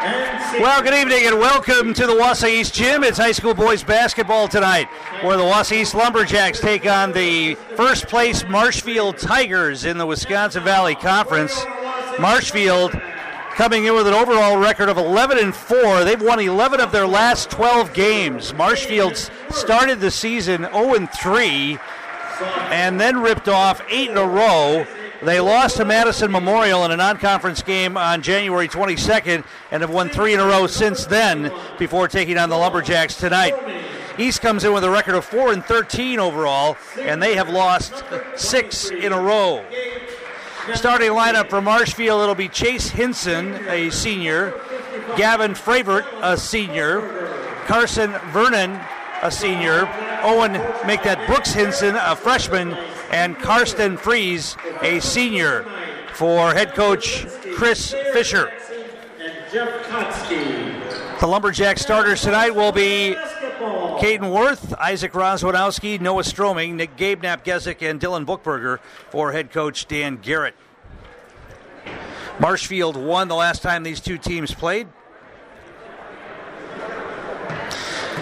Well, good evening and welcome to the Wausau East Gym. It's high school boys basketball tonight, where the Wausau East Lumberjacks take on the first place Marshfield Tigers in the Wisconsin Valley Conference. Marshfield coming in with an overall record of 11 and 4. They've won 11 of their last 12 games. Marshfield started the season 0 and 3 and then ripped off 8 in a row. They lost to Madison Memorial in a non conference game on January 22nd and have won three in a row since then before taking on the Lumberjacks tonight. East comes in with a record of 4 and 13 overall, and they have lost six in a row. Starting lineup for Marshfield, it'll be Chase Hinson, a senior, Gavin Fravert, a senior, Carson Vernon, a senior, Owen, make that Brooks Hinson, a freshman, and Karsten Fries, a senior, for head coach Chris Fisher. The Lumberjack starters tonight will be Caden Worth, Isaac Rozwadowski, Noah Stroming, Nick Gabe Napgezik, and Dylan Bookberger for head coach Dan Garrett. Marshfield won the last time these two teams played.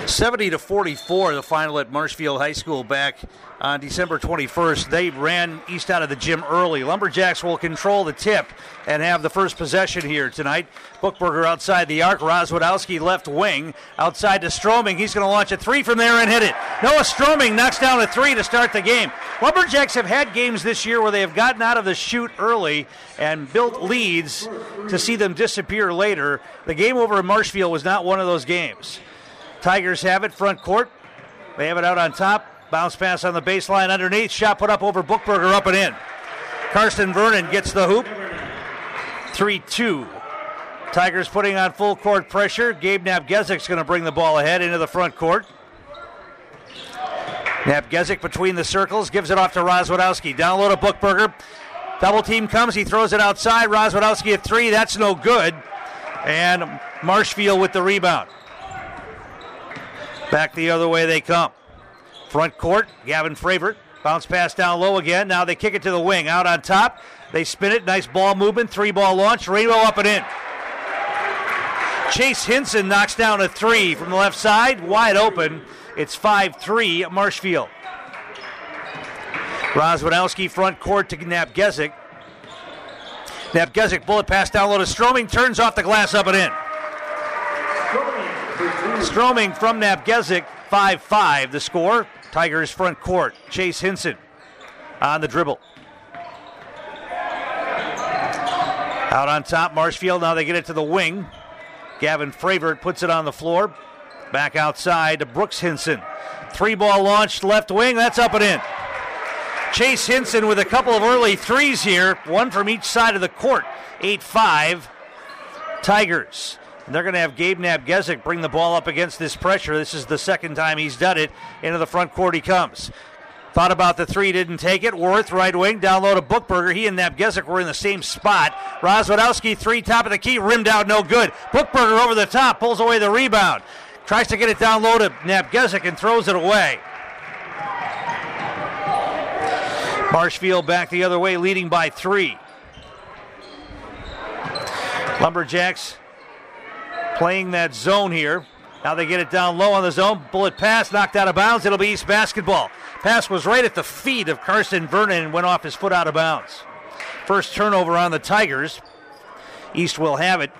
70 to 44, the final at Marshfield High School back on December 21st. They ran East out of the gym early. Lumberjacks will control the tip and have the first possession here tonight. Bookberger outside the arc. Rozwadowski left wing. Outside to Stroming. He's going to launch a three from there and hit it. Noah Stroming knocks down a three to start the game. Lumberjacks have had games this year where they have gotten out of the chute early and built leads to see them disappear later. The game over in Marshfield was not one of those games. Tigers have it front court. They have it out on top. Bounce pass on the baseline underneath. Shot put up over Bookberger up and in. Carson Vernon gets the hoop. 3 2. Tigers putting on full court pressure. Gabe Napgezik's going to bring the ball ahead into the front court. Napgezik between the circles gives it off to Rozwadowski. Down low to Bookberger. Double team comes. He throws it outside. Rozwadowski at three. That's no good. And Marshfield with the rebound. Back the other way they come. Front court, Gavin Fravert. Bounce pass down low again. Now they kick it to the wing. Out on top. They spin it. Nice ball movement. Three ball launch. Rainbow up and in. Chase Hinson knocks down a three from the left side. Wide open. It's 5 3 Marshfield. Rozwadowski front court to Napgezik. Napgezik bullet pass down low to Stroming. Turns off the glass up and in. Stroming from Napgezik, 5 5 the score. Tigers front court. Chase Hinson on the dribble. Out on top, Marshfield. Now they get it to the wing. Gavin Fravert puts it on the floor. Back outside to Brooks Hinson. Three ball launched left wing. That's up and in. Chase Hinson with a couple of early threes here, one from each side of the court. 8 5 Tigers. And they're going to have Gabe Napgezik bring the ball up against this pressure. This is the second time he's done it. Into the front court he comes. Thought about the three, didn't take it. Worth, right wing, down low to Bookberger. He and Napgezik were in the same spot. Rozwadowski, three, top of the key, rimmed out, no good. Bookberger over the top, pulls away the rebound. Tries to get it down low to Napgezik and throws it away. Marshfield back the other way, leading by three. Lumberjacks playing that zone here. Now they get it down low on the zone. Bullet pass knocked out of bounds. It'll be East basketball. Pass was right at the feet of Carson Vernon and went off his foot out of bounds. First turnover on the Tigers. East will have it.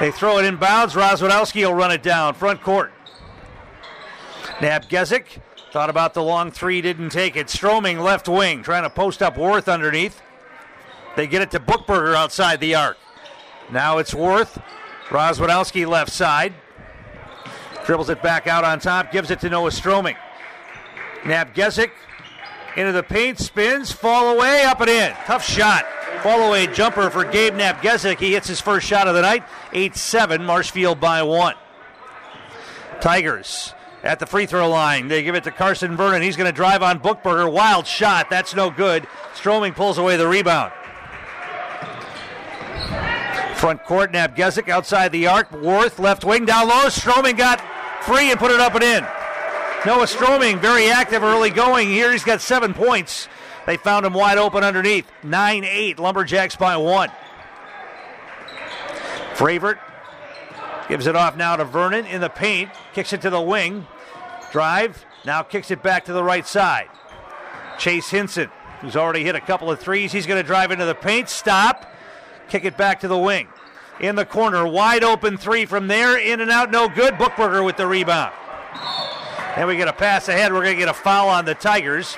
They throw it in bounds. Rozwadowski will run it down. Front court. Napgezik thought about the long three, didn't take it. Stroming left wing, trying to post up Worth underneath. They get it to Bookberger outside the arc. Now it's Worth. Rozwadowski left side. Dribbles it back out on top, gives it to Noah Stroming. Napgezik into the paint, spins, fall away, up and in. Tough shot. Fall away jumper for Gabe Napgezik. He hits his first shot of the night. 8 7, Marshfield by one. Tigers at the free throw line. They give it to Carson Vernon. He's going to drive on Bookberger. Wild shot. That's no good. Stroming pulls away the rebound. Front court, Napgezik outside the arc. Worth left wing down low. Stroming got free and put it up and in. Noah Stroming very active early going here. He's got seven points They found him wide open underneath. 9 8, Lumberjacks by one. Fravert gives it off now to Vernon in the paint, kicks it to the wing. Drive, now kicks it back to the right side. Chase Hinson, who's already hit a couple of threes, he's going to drive into the paint, stop, kick it back to the wing. In the corner, wide open three from there, in and out, no good. Bookberger with the rebound. And we get a pass ahead. We're going to get a foul on the Tigers.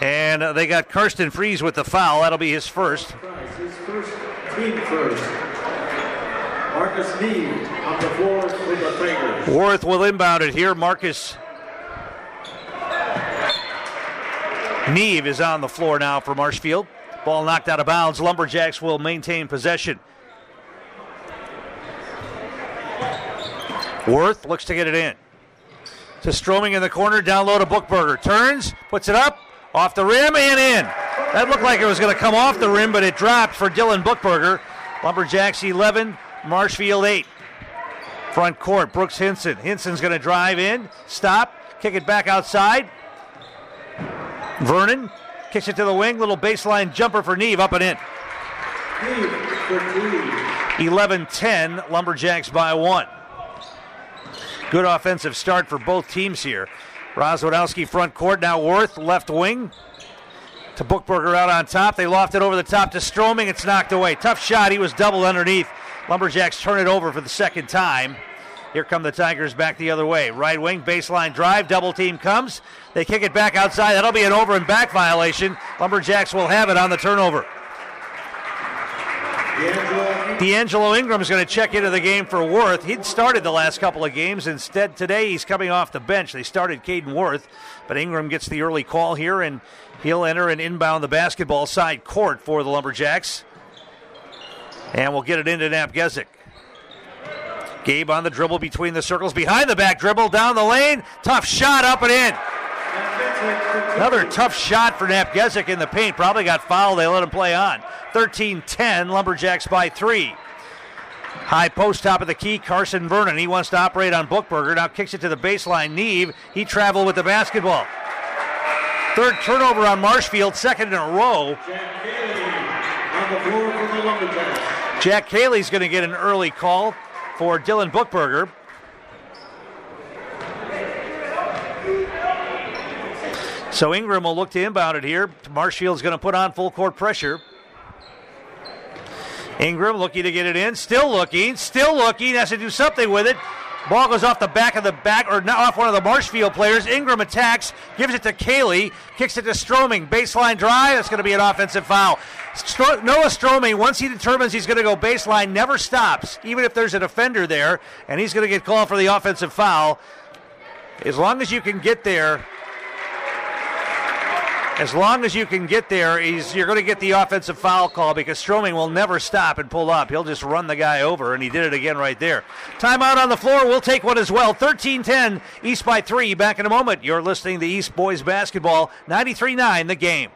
And uh, they got Karsten Fries with the foul. That'll be his first. His first, team first. Marcus Lee on the floor with the Tigers. Worth will inbound it here. Marcus Neve is on the floor now for Marshfield. Ball knocked out of bounds. Lumberjacks will maintain possession. Worth looks to get it in. To Stroming in the corner, down low to Bookberger. Turns, puts it up, off the rim, and in. That looked like it was going to come off the rim, but it dropped for Dylan Bookberger. Lumberjacks 11, Marshfield 8. Front court, Brooks Hinson. Hinson's going to drive in, stop, kick it back outside. Vernon kicks it to the wing, little baseline jumper for Neve, up and in. 11 10, Lumberjacks by one. Good offensive start for both teams here. Rozwadowski front court, now Worth left wing to Bookberger out on top. They loft it over the top to Stroming. It's knocked away. Tough shot. He was doubled underneath. Lumberjacks turn it over for the second time. Here come the Tigers back the other way. Right wing, baseline drive, double team comes. They kick it back outside. That'll be an over and back violation. Lumberjacks will have it on the turnover. D'Angelo Ingram is going to check into the game for Worth. He'd started the last couple of games. Instead, today he's coming off the bench. They started Caden Worth, but Ingram gets the early call here, and he'll enter and inbound the basketball side court for the Lumberjacks. And we'll get it into Napgezik. Gabe on the dribble between the circles, behind the back dribble, down the lane. Tough shot up and in. Another tough shot for Napgezik in the paint. Probably got fouled. They let him play on. 13 10, Lumberjacks by three. High post top of the key, Carson Vernon. He wants to operate on Bookberger. Now kicks it to the baseline. Neve. He traveled with the basketball. Third turnover on Marshfield, second in a row. Jack Cayley's going to get an early call for Dylan Bookberger. So Ingram will look to inbound it here. Marshfield's going to put on full court pressure. Ingram looking to get it in, still looking, still looking, has to do something with it. Ball goes off the back of the back, or not off one of the Marshfield players. Ingram attacks, gives it to Cayley, kicks it to Stroming. Baseline drive, that's going to be an offensive foul. Stro- Noah Stroming, once he determines he's going to go baseline, never stops, even if there's a defender there, and he's going to get called for the offensive foul. As long as you can get there, as long as you can get there, you're going to get the offensive foul call because Stroming will never stop and pull up. He'll just run the guy over, and he did it again right there. Timeout on the floor. We'll take one as well. 13 10, East by three. Back in a moment. You're listening to East Boys Basketball, 93 9, the game.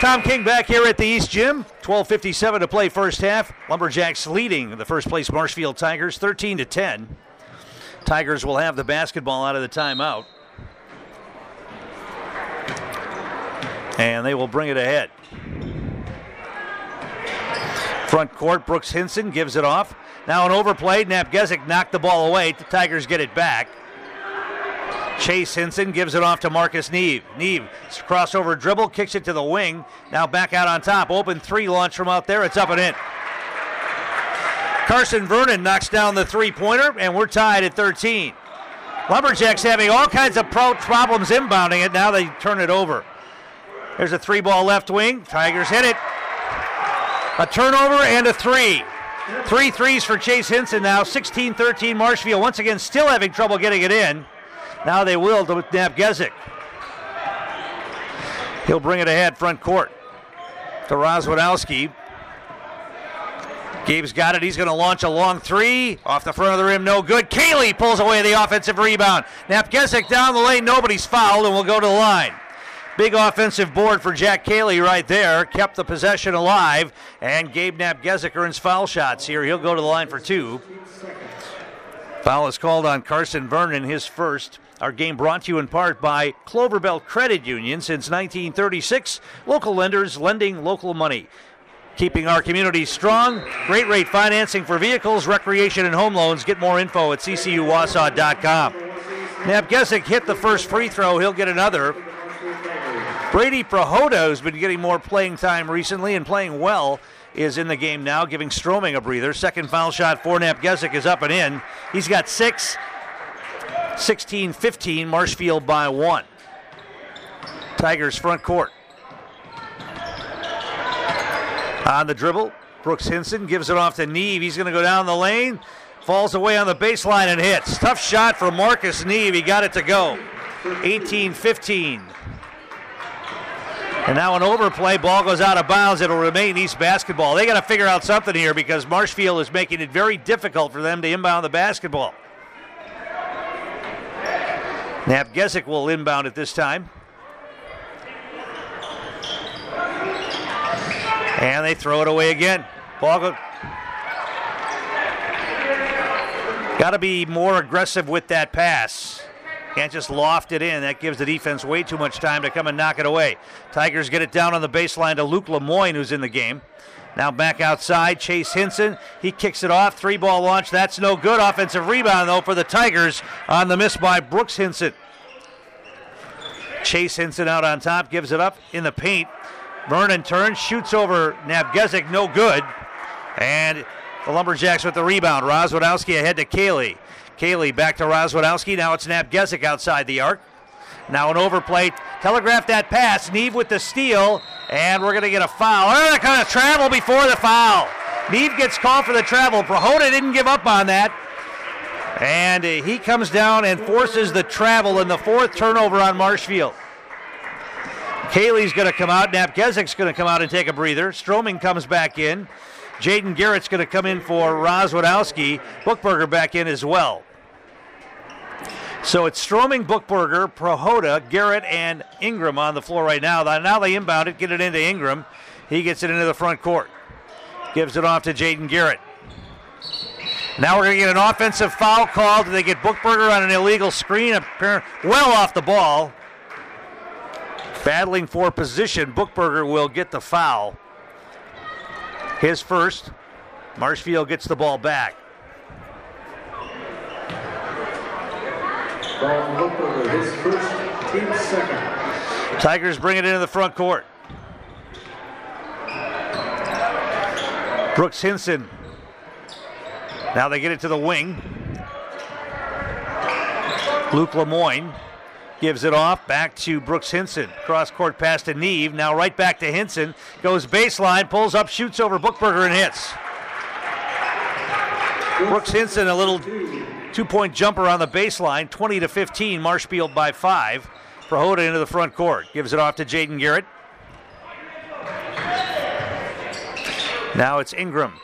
Tom King back here at the East Gym. 12:57 to play first half. Lumberjacks leading the first place Marshfield Tigers 13 to 10. Tigers will have the basketball out of the timeout. And they will bring it ahead. Front court, Brooks Hinson gives it off. Now an overplay. Napgezik knocked the ball away. The Tigers get it back. Chase Hinson gives it off to Marcus Neve. Neve crossover dribble, kicks it to the wing. Now back out on top. Open three launch from out there. It's up and in. Carson Vernon knocks down the three pointer, and we're tied at 13. Lumberjacks having all kinds of pro- problems inbounding it. Now they turn it over. There's a three ball left wing. Tigers hit it. A turnover and a three. Three threes for Chase Hinson now. 16 13 Marshfield. Once again, still having trouble getting it in. Now they will to Napgezik. He'll bring it ahead front court to Rozwadowski. Gabe's got it. He's going to launch a long three off the front of the rim. No good. Cayley pulls away the offensive rebound. Napgezik down the lane. Nobody's fouled and we'll go to the line. Big offensive board for Jack Cayley right there. Kept the possession alive. And Gabe Napgezik earns foul shots here. He'll go to the line for two. Foul is called on Carson Vernon, his first. Our game brought to you in part by Cloverbelt Credit Union since 1936. Local lenders lending local money. Keeping our community strong. Great rate financing for vehicles, recreation, and home loans. Get more info at ccuwausau.com. Napgezik hit the first free throw. He'll get another. Brady Prohoda, who's been getting more playing time recently and playing well, is in the game now, giving Stroming a breather. Second foul shot for Napgezik is up and in. He's got six. 16 15, Marshfield by one. Tigers front court. On the dribble, Brooks Hinson gives it off to Neve. He's going to go down the lane, falls away on the baseline and hits. Tough shot for Marcus Neve. He got it to go. 18 15. And now an overplay, ball goes out of bounds. It'll remain East basketball. They got to figure out something here because Marshfield is making it very difficult for them to inbound the basketball. Napgezik will inbound at this time. And they throw it away again. Ball go- Got to be more aggressive with that pass. Can't just loft it in. That gives the defense way too much time to come and knock it away. Tigers get it down on the baseline to Luke Lemoyne, who's in the game. Now back outside, Chase Hinson. He kicks it off. Three ball launch. That's no good. Offensive rebound, though, for the Tigers on the miss by Brooks Hinson. Chase Hinson out on top, gives it up in the paint. Vernon turns, shoots over Napgezik, no good. And the Lumberjacks with the rebound. Rozwadowski ahead to Cayley. Cayley back to Rozwadowski. Now it's Napgezik outside the arc. Now an overplay. Telegraph that pass. Neve with the steal. And we're going to get a foul. Oh, they're going to travel before the foul. Neve gets called for the travel. Prohoda didn't give up on that. And he comes down and forces the travel in the fourth turnover on Marshfield. Cayley's going to come out. Napgezik's going to come out and take a breather. Stroming comes back in. Jaden Garrett's going to come in for Rozwadowski. Bookberger back in as well. So it's Stroming, Bookberger, Prohoda, Garrett, and Ingram on the floor right now. Now they inbound it, get it into Ingram. He gets it into the front court. Gives it off to Jaden Garrett. Now we're going to get an offensive foul called. They get Bookberger on an illegal screen, well off the ball. Battling for position, Bookberger will get the foul. His first. Marshfield gets the ball back. His first, team second. Tigers bring it into the front court. Brooks Hinson. Now they get it to the wing. Luke Lemoyne gives it off back to Brooks Hinson. Cross court pass to Neve. Now right back to Hinson. Goes baseline, pulls up, shoots over Bookberger and hits. Brooks Hinson, a little two point jumper on the baseline, 20 to 15. Marshfield by five. Prohoda into the front court. Gives it off to Jaden Garrett. Now it's Ingram.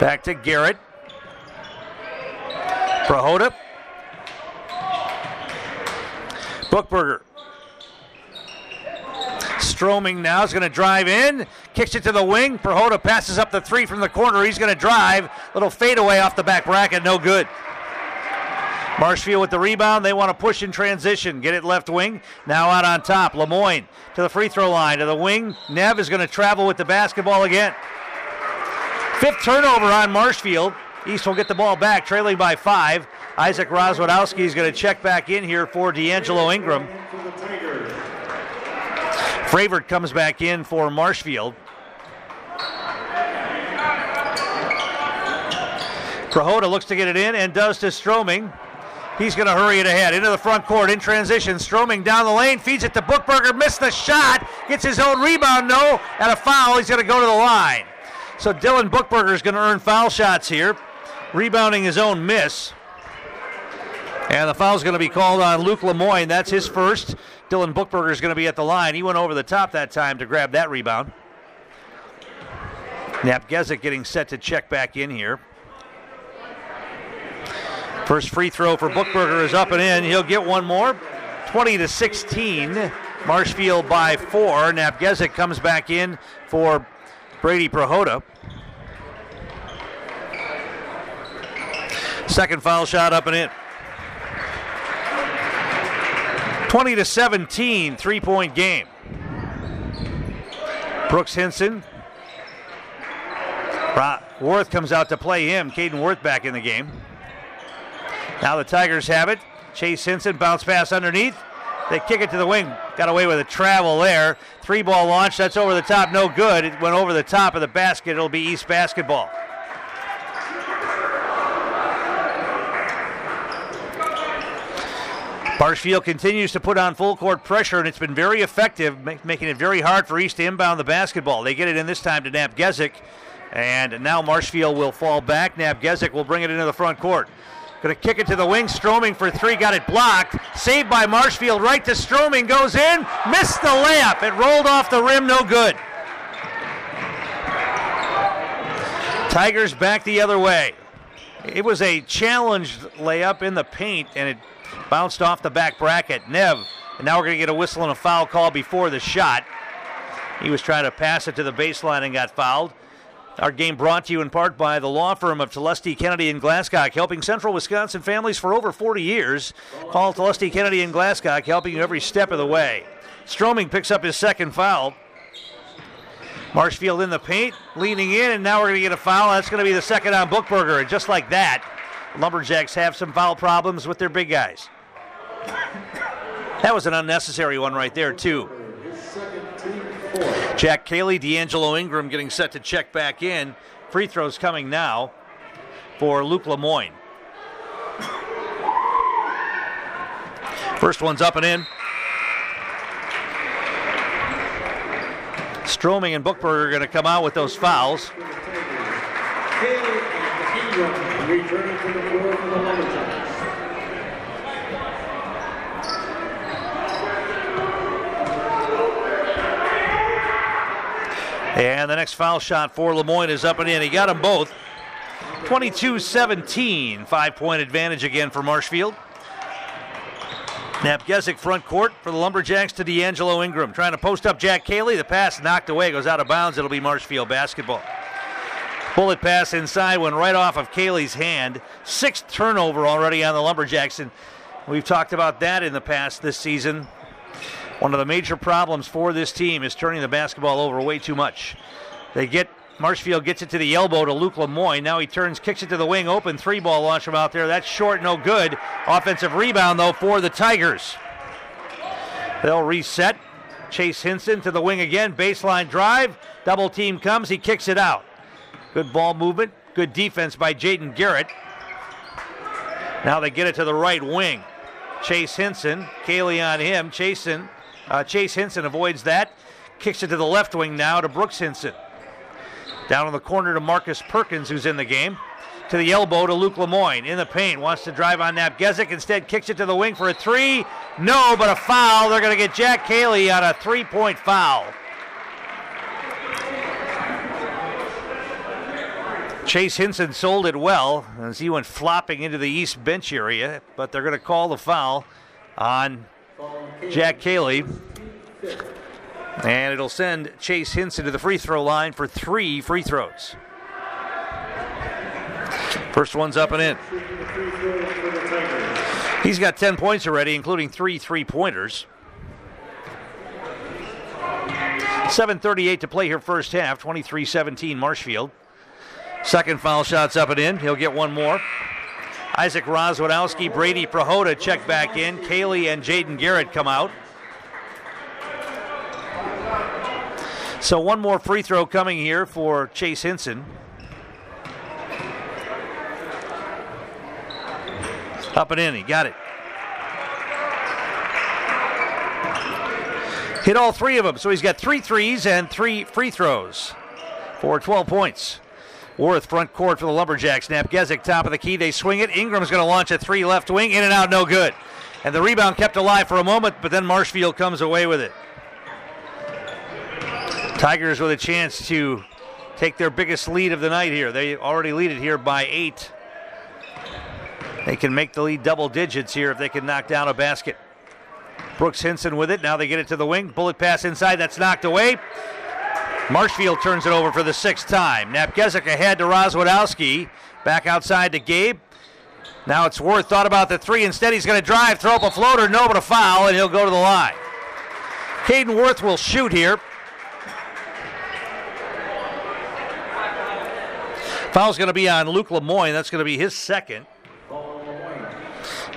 Back to Garrett. Prohoda. Bookberger. Stroming now is going to drive in, kicks it to the wing. Prohoda passes up the three from the corner. He's going to drive. Little fadeaway off the back bracket, no good. Marshfield with the rebound. They want to push in transition. Get it left wing. Now out on top. Lemoyne to the free throw line. To the wing. Nev is going to travel with the basketball again. Fifth turnover on Marshfield. East will get the ball back, trailing by five. Isaac Rozwadowski is going to check back in here for D'Angelo Ingram. Fravert comes back in for Marshfield. Prohoda looks to get it in and does to Stroming. He's going to hurry it ahead into the front court in transition. Stroming down the lane, feeds it to Bookberger, missed the shot, gets his own rebound, no, and a foul. He's going to go to the line. So Dylan Bookberger is going to earn foul shots here, rebounding his own miss. And the foul is going to be called on Luke Lemoyne. That's his first. Dylan Bookberger is going to be at the line. He went over the top that time to grab that rebound. Napgezik getting set to check back in here. First free throw for Bookberger is up and in. He'll get one more. 20 to 16. Marshfield by four. Napgezik comes back in for Brady Prohoda. Second foul shot up and in. 20 to 17, three point game. Brooks Hinson. Worth comes out to play him. Caden Worth back in the game. Now the Tigers have it. Chase Hinson bounce pass underneath. They kick it to the wing. Got away with a travel there. Three ball launch. That's over the top. No good. It went over the top of the basket. It'll be East basketball. Marshfield continues to put on full court pressure, and it's been very effective, making it very hard for East to inbound the basketball. They get it in this time to Napgezik, and now Marshfield will fall back. Napgezik will bring it into the front court. Going to kick it to the wing. Stroming for three. Got it blocked. Saved by Marshfield. Right to Stroming. Goes in. Missed the layup. It rolled off the rim. No good. Tigers back the other way. It was a challenged layup in the paint, and it Bounced off the back bracket. Nev. And now we're going to get a whistle and a foul call before the shot. He was trying to pass it to the baseline and got fouled. Our game brought to you in part by the law firm of Telesti Kennedy and Glasscock, helping central Wisconsin families for over 40 years. Call Telesti Kennedy and Glasscock, helping you every step of the way. Stroming picks up his second foul. Marshfield in the paint, leaning in, and now we're going to get a foul. That's going to be the second on Bookberger. And just like that, Lumberjacks have some foul problems with their big guys. That was an unnecessary one right there, too. Jack Cayley, D'Angelo Ingram getting set to check back in. Free throws coming now for Luke Lemoyne. First one's up and in. Stroming and Bookberger are going to come out with those fouls returning to the floor for the Lumberjacks. And the next foul shot for Lemoyne is up and in. He got them both. 22 17, five point advantage again for Marshfield. Napgezik front court for the Lumberjacks to D'Angelo Ingram. Trying to post up Jack Cayley. The pass knocked away, goes out of bounds. It'll be Marshfield basketball. Bullet pass inside went right off of Cayley's hand. Sixth turnover already on the Lumberjacks. And we've talked about that in the past this season. One of the major problems for this team is turning the basketball over way too much. They get Marshfield gets it to the elbow to Luke Lemoyne. Now he turns, kicks it to the wing, open three ball launch from out there. That's short, no good. Offensive rebound though for the Tigers. They'll reset. Chase Hinson to the wing again. Baseline drive. Double team comes. He kicks it out. Good ball movement. Good defense by Jaden Garrett. Now they get it to the right wing. Chase Hinson, Cayley on him. Chasen, uh, Chase Hinson avoids that. Kicks it to the left wing now to Brooks Hinson. Down in the corner to Marcus Perkins, who's in the game. To the elbow to Luke Lemoyne. In the paint, wants to drive on Napgezik. Instead, kicks it to the wing for a three. No, but a foul. They're going to get Jack Cayley on a three point foul. Chase Hinson sold it well as he went flopping into the east bench area, but they're going to call the foul on Jack Cayley. And it'll send Chase Hinson to the free throw line for three free throws. First one's up and in. He's got 10 points already, including three three pointers. 7.38 to play here, first half, 23 17 Marshfield. Second foul shot's up and in. He'll get one more. Isaac Rozwadowski, Brady Prohoda check back in. Cayley and Jaden Garrett come out. So one more free throw coming here for Chase Hinson. Up and in, he got it. Hit all three of them, so he's got three threes and three free throws for 12 points. Worth front court for the Lumberjacks. Snap. Napgezik top of the key. They swing it. Ingram's going to launch a three left wing. In and out, no good. And the rebound kept alive for a moment, but then Marshfield comes away with it. Tigers with a chance to take their biggest lead of the night here. They already lead it here by eight. They can make the lead double digits here if they can knock down a basket. Brooks Hinson with it. Now they get it to the wing. Bullet pass inside. That's knocked away. Marshfield turns it over for the sixth time. Napgezik ahead to Rozwadowski. Back outside to Gabe. Now it's Worth thought about the three. Instead, he's going to drive, throw up a floater, no, but a foul, and he'll go to the line. Caden Worth will shoot here. Foul's going to be on Luke Lemoyne. That's going to be his second.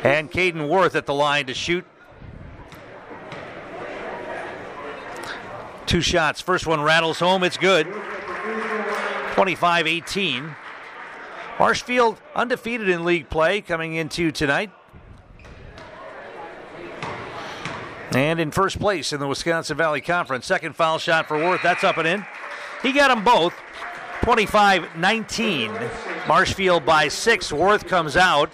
And Caden Worth at the line to shoot. Two shots. First one rattles home. It's good. 25 18. Marshfield undefeated in league play coming into tonight. And in first place in the Wisconsin Valley Conference. Second foul shot for Worth. That's up and in. He got them both. 25 19. Marshfield by six. Worth comes out.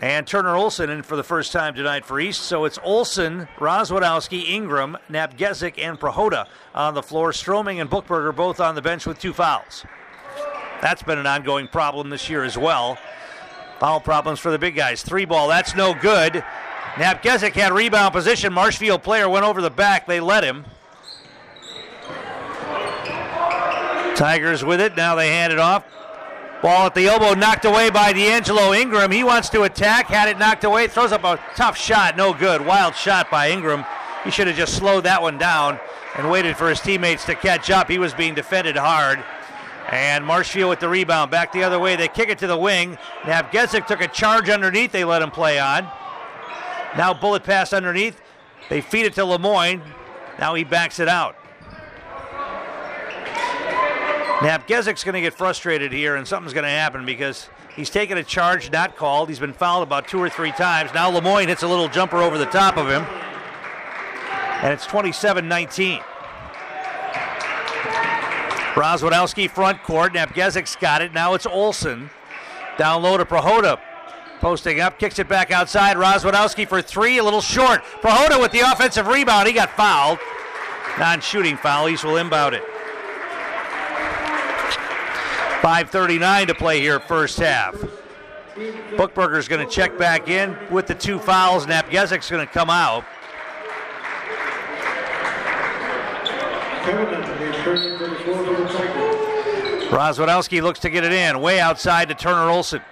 And Turner Olson in for the first time tonight for East. So it's Olson, Rozwadowski, Ingram, Napgezik, and Prohoda on the floor. Stroming and Bookberger both on the bench with two fouls. That's been an ongoing problem this year as well. Foul problems for the big guys. Three ball, that's no good. Napgezik had rebound position. Marshfield player went over the back. They let him. Tigers with it. Now they hand it off. Ball at the elbow, knocked away by D'Angelo Ingram. He wants to attack, had it knocked away, throws up a tough shot, no good. Wild shot by Ingram. He should have just slowed that one down and waited for his teammates to catch up. He was being defended hard. And Marshfield with the rebound. Back the other way. They kick it to the wing. Napgezik took a charge underneath. They let him play on. Now bullet pass underneath. They feed it to Lemoyne. Now he backs it out. Napgezik's going to get frustrated here, and something's going to happen because he's taken a charge not called. He's been fouled about two or three times. Now Lemoyne hits a little jumper over the top of him, and it's 27 19. Rozwadowski front court. Napgezik's got it. Now it's Olson. Down low to Prohoda. Posting up, kicks it back outside. Rozwadowski for three, a little short. Prohoda with the offensive rebound. He got fouled. Non shooting foul. East will inbound it. 5.39 to play here, first half. Bookberger's going to check back in with the two fouls. Napgezik's going to come out. Rozwadowski looks to get it in, way outside to Turner Olson.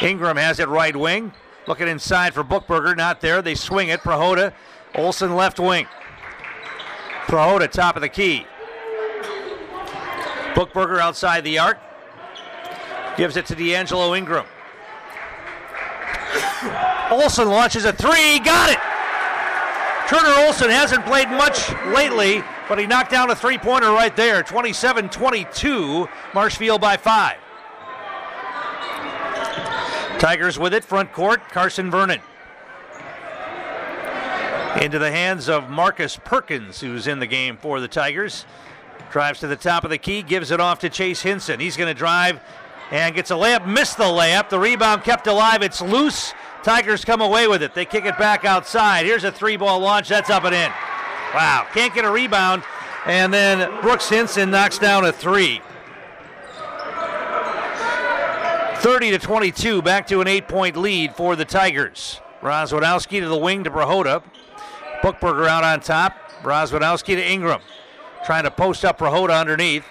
Ingram has it right wing. Looking inside for Bookberger, not there. They swing it. Prohoda, Olson left wing. Prohoda top of the key. Bookberger outside the arc. Gives it to D'Angelo Ingram. Olson launches a three. Got it! Turner Olson hasn't played much lately, but he knocked down a three pointer right there. 27 22. Marshfield by five. Tigers with it, front court. Carson Vernon. Into the hands of Marcus Perkins, who's in the game for the Tigers. Drives to the top of the key, gives it off to Chase Hinson. He's going to drive and gets a layup, missed the layup. The rebound kept alive. It's loose. Tigers come away with it. They kick it back outside. Here's a three ball launch. That's up and in. Wow. Can't get a rebound. And then Brooks Hinson knocks down a three. 30 to 22, back to an eight point lead for the Tigers. Rozwadowski to the wing to Prohoda. Bookberger out on top. Rozwadowski to Ingram. Trying to post up Prohoda underneath.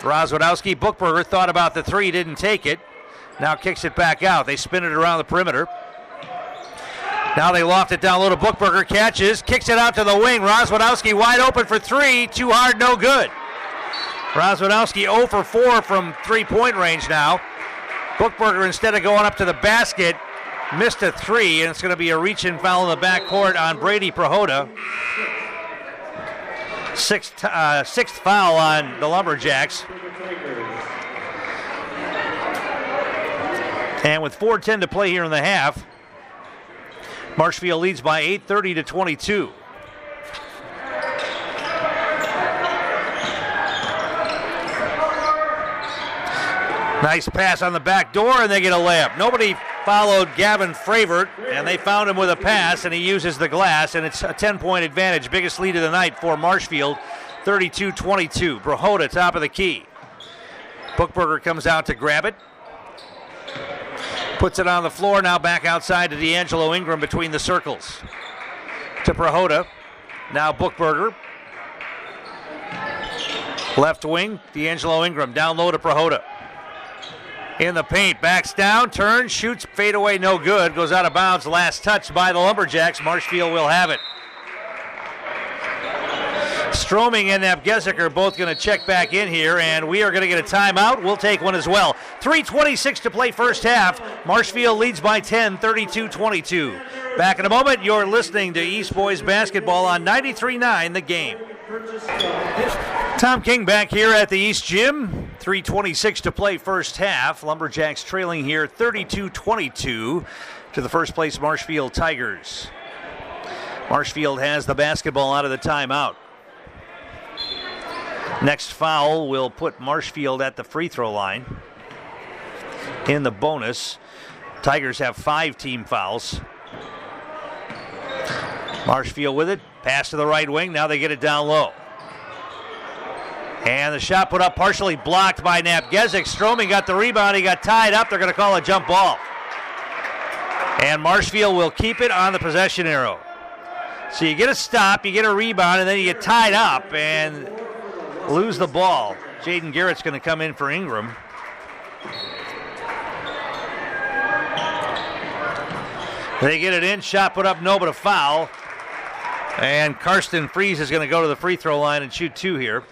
Rozwadowski, Bookberger thought about the three, didn't take it. Now kicks it back out. They spin it around the perimeter. Now they loft it down low to Bookberger, catches, kicks it out to the wing. Rozwadowski wide open for three, too hard, no good. Rozwadowski 0 for 4 from three point range now. Bookberger, instead of going up to the basket, missed a three, and it's going to be a reach and foul in the backcourt on Brady Prohoda. Sixth, uh, sixth foul on the Lumberjacks. And with 4.10 to play here in the half, Marshfield leads by 8.30 to 22. Nice pass on the back door, and they get a layup. Nobody followed Gavin Fravert, and they found him with a pass, and he uses the glass, and it's a 10 point advantage. Biggest lead of the night for Marshfield, 32 22. Prohoda, top of the key. Bookberger comes out to grab it. Puts it on the floor, now back outside to D'Angelo Ingram between the circles. To Prohoda. Now Bookberger. Left wing, D'Angelo Ingram down low to Prohoda. In the paint. Backs down, turns, shoots, fade away, no good. Goes out of bounds. Last touch by the Lumberjacks. Marshfield will have it. Stroming and Napgezik are both going to check back in here, and we are going to get a timeout. We'll take one as well. 3.26 to play first half. Marshfield leads by 10, 32 22. Back in a moment, you're listening to East Boys basketball on 93.9 the game. Tom King back here at the East Gym. 3.26 to play first half. Lumberjacks trailing here 32 22 to the first place Marshfield Tigers. Marshfield has the basketball out of the timeout. Next foul will put Marshfield at the free throw line. In the bonus, Tigers have five team fouls. Marshfield with it. Pass to the right wing. Now they get it down low. And the shot put up partially blocked by Napgezik. Stroming got the rebound. He got tied up. They're going to call a jump ball. And Marshfield will keep it on the possession arrow. So you get a stop, you get a rebound, and then you get tied up and lose the ball. Jaden Garrett's going to come in for Ingram. They get it in, shot put up, no, but a foul. And Karsten Fries is going to go to the free throw line and shoot two here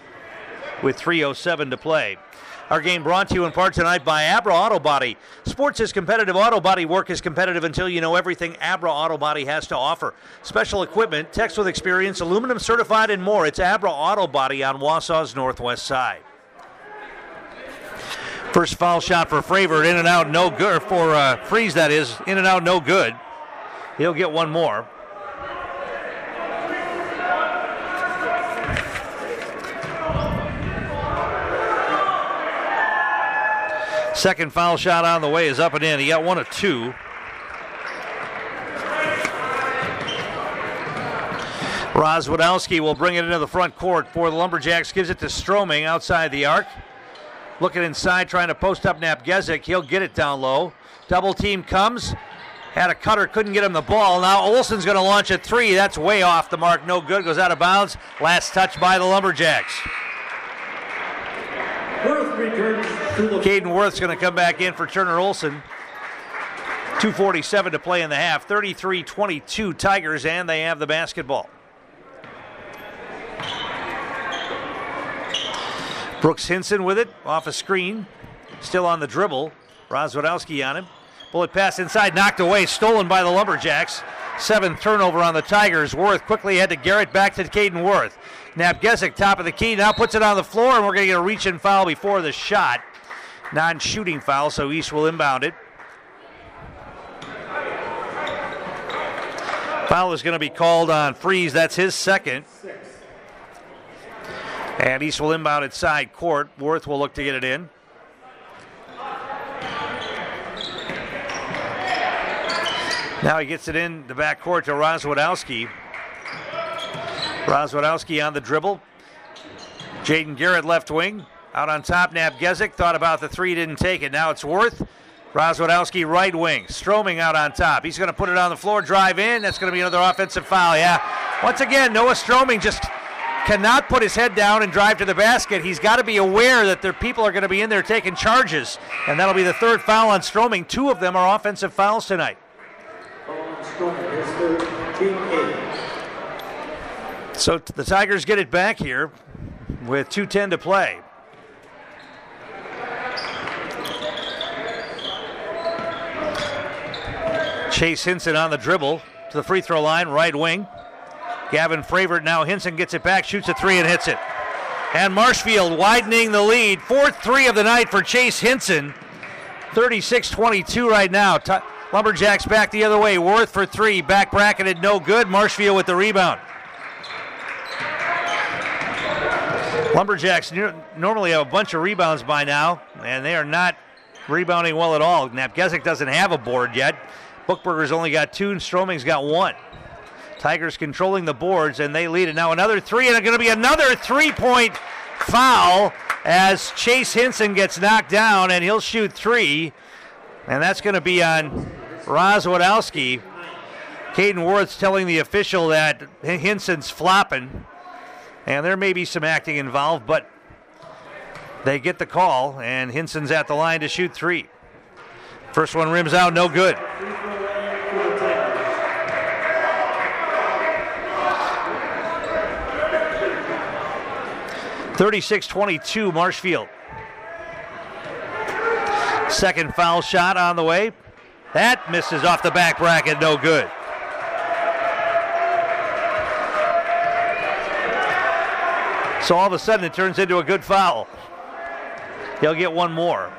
with 3.07 to play. Our game brought to you in part tonight by Abra Auto Body. Sports is competitive, auto body work is competitive until you know everything Abra Auto Body has to offer. Special equipment, techs with experience, aluminum certified, and more. It's Abra Auto Body on Wausau's northwest side. First foul shot for Fravor, in and out, no good. For uh, Fries, that is, in and out, no good. He'll get one more. Second foul shot on the way is up and in. He got one of two. Rozwadowski will bring it into the front court for the Lumberjacks. Gives it to Stroming outside the arc. Looking inside, trying to post up Napgezik. He'll get it down low. Double team comes. Had a cutter, couldn't get him the ball. Now Olson's going to launch a three. That's way off the mark. No good. Goes out of bounds. Last touch by the Lumberjacks. Caden Worth's going to come back in for Turner Olson. 247 to play in the half. 33-22 Tigers, and they have the basketball. Brooks Hinson with it off a screen. Still on the dribble. Rozwadowski on him. Bullet pass inside, knocked away, stolen by the Lumberjacks. Seventh turnover on the Tigers. Worth quickly had to Garrett back to Caden Worth. Napgezik, top of the key, now puts it on the floor, and we're going to get a reach and foul before the shot. Non shooting foul, so East will inbound it. Foul is going to be called on Fries. That's his second. And East will inbound it side court. Worth will look to get it in. Now he gets it in the back court to Rozwadowski. Rozwadowski on the dribble. Jaden Garrett left wing. Out on top, Napgezik thought about the three, didn't take it. Now it's Worth. Rozwadowski right wing. Stroming out on top. He's going to put it on the floor, drive in. That's going to be another offensive foul. Yeah. Once again, Noah Stroming just cannot put his head down and drive to the basket. He's got to be aware that there people are going to be in there taking charges. And that'll be the third foul on Stroming. Two of them are offensive fouls tonight. So the Tigers get it back here with 2.10 to play. Chase Hinson on the dribble to the free throw line, right wing. Gavin Fravert now. Hinson gets it back, shoots a three, and hits it. And Marshfield widening the lead. Fourth three of the night for Chase Hinson. 36 22 right now. T- Lumberjacks back the other way. Worth for three. Back bracketed, no good. Marshfield with the rebound. Lumberjacks normally have a bunch of rebounds by now, and they are not rebounding well at all. Napgezik doesn't have a board yet. Bookberger's only got two, and Stroming's got one. Tigers controlling the boards, and they lead it. Now another three, and it's going to be another three-point foul as Chase Hinson gets knocked down, and he'll shoot three. And that's going to be on Rozwadowski. Caden Worth's telling the official that Hinson's flopping. And there may be some acting involved, but they get the call, and Hinson's at the line to shoot three. First one rims out, no good. Thirty-six twenty-two, Marshfield. Second foul shot on the way. That misses off the back bracket, no good. So all of a sudden it turns into a good foul. He'll get one more.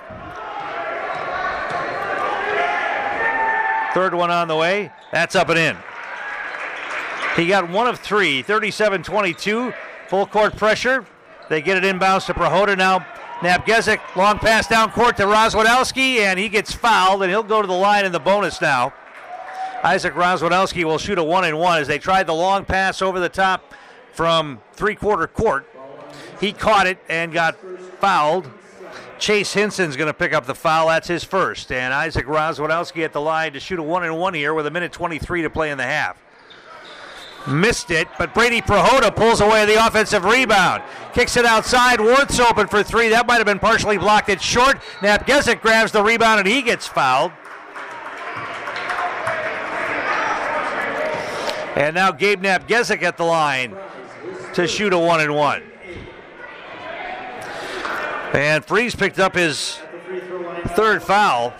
Third one on the way. That's up and in. He got one of three, 37 22. Full court pressure. They get it inbounds to Prohoda now. Napgezik, long pass down court to Rozwadowski, and he gets fouled, and he'll go to the line in the bonus now. Isaac Rozwadowski will shoot a one and one as they tried the long pass over the top from three quarter court. He caught it and got fouled. Chase Hinson's going to pick up the foul. That's his first. And Isaac Rozwadowski at the line to shoot a one and one here with a minute 23 to play in the half. Missed it, but Brady Prohoda pulls away the offensive rebound. Kicks it outside. Worth's open for three. That might have been partially blocked. It's short. Napgezik grabs the rebound and he gets fouled. And now Gabe Napgezik at the line to shoot a one and one. And Fries picked up his third foul.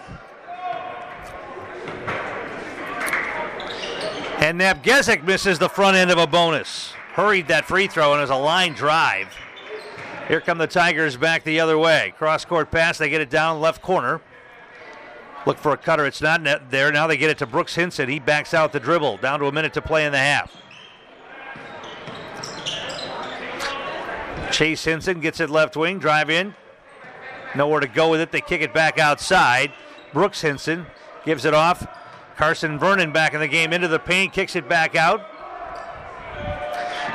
And Napgezik misses the front end of a bonus. Hurried that free throw and is a line drive. Here come the Tigers back the other way. Cross court pass, they get it down left corner. Look for a cutter, it's not there. Now they get it to Brooks Hinson. He backs out the dribble. Down to a minute to play in the half. Chase Hinson gets it left wing, drive in. Nowhere to go with it. They kick it back outside. Brooks Hinson gives it off. Carson Vernon back in the game into the paint, kicks it back out.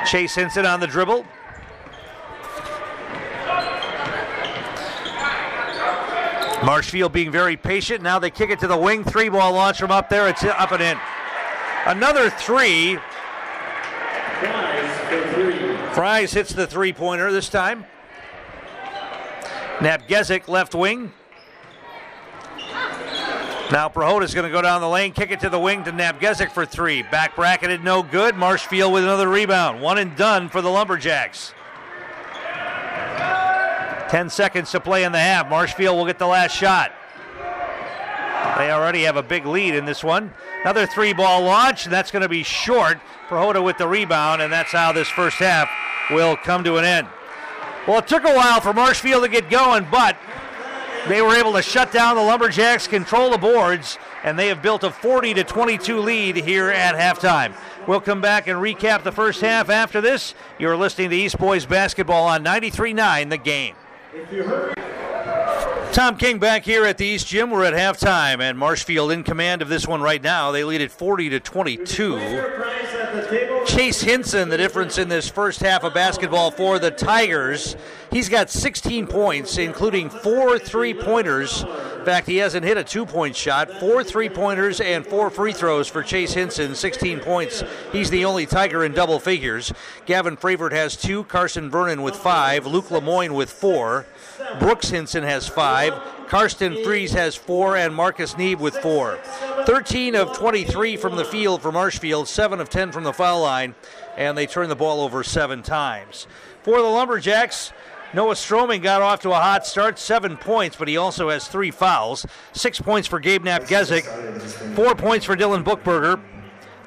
Chase Hinson on the dribble. Marshfield being very patient. Now they kick it to the wing. Three ball launch from up there. It's up and in. Another three. Fries hits the three pointer this time. Napgezik left wing. Now Prohoda's going to go down the lane, kick it to the wing to Napgezik for three. Back bracketed, no good. Marshfield with another rebound. One and done for the Lumberjacks. 10 seconds to play in the half. Marshfield will get the last shot. They already have a big lead in this one. Another three ball launch, and that's going to be short. Prohoda with the rebound, and that's how this first half will come to an end. Well, it took a while for Marshfield to get going, but they were able to shut down the Lumberjacks, control the boards, and they have built a 40 to 22 lead here at halftime. We'll come back and recap the first half after this. You're listening to East Boys basketball on 93.9 The Game. Tom King back here at the East Gym. We're at halftime, and Marshfield in command of this one right now. They lead at 40 to 22. Chase Hinson, the difference in this first half of basketball for the Tigers. He's got 16 points, including four three pointers. In fact, he hasn't hit a two point shot. Four three pointers and four free throws for Chase Hinson, 16 points. He's the only Tiger in double figures. Gavin Fravert has two, Carson Vernon with five, Luke Lemoyne with four. Brooks Hinson has five. Karsten Fries has four, and Marcus Neeb with four. 13 of 23 from the field for Marshfield, 7 of 10 from the foul line, and they turn the ball over seven times. For the Lumberjacks, Noah Stroming got off to a hot start, seven points, but he also has three fouls. Six points for Gabe Napgezik, four points for Dylan Bookberger,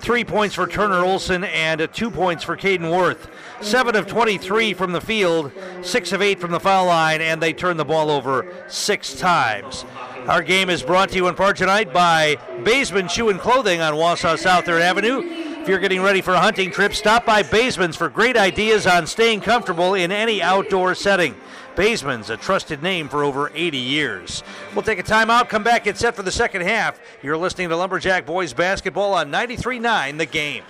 three points for Turner Olson, and two points for Caden Worth. Seven of 23 from the field, six of eight from the foul line, and they turn the ball over six times. Our game is brought to you in part tonight by Baseman Shoe and Clothing on Wausau South 3rd Avenue. If you're getting ready for a hunting trip, stop by Baseman's for great ideas on staying comfortable in any outdoor setting. Baseman's, a trusted name for over 80 years. We'll take a timeout, come back, get set for the second half. You're listening to Lumberjack Boys Basketball on 93.9 The Game.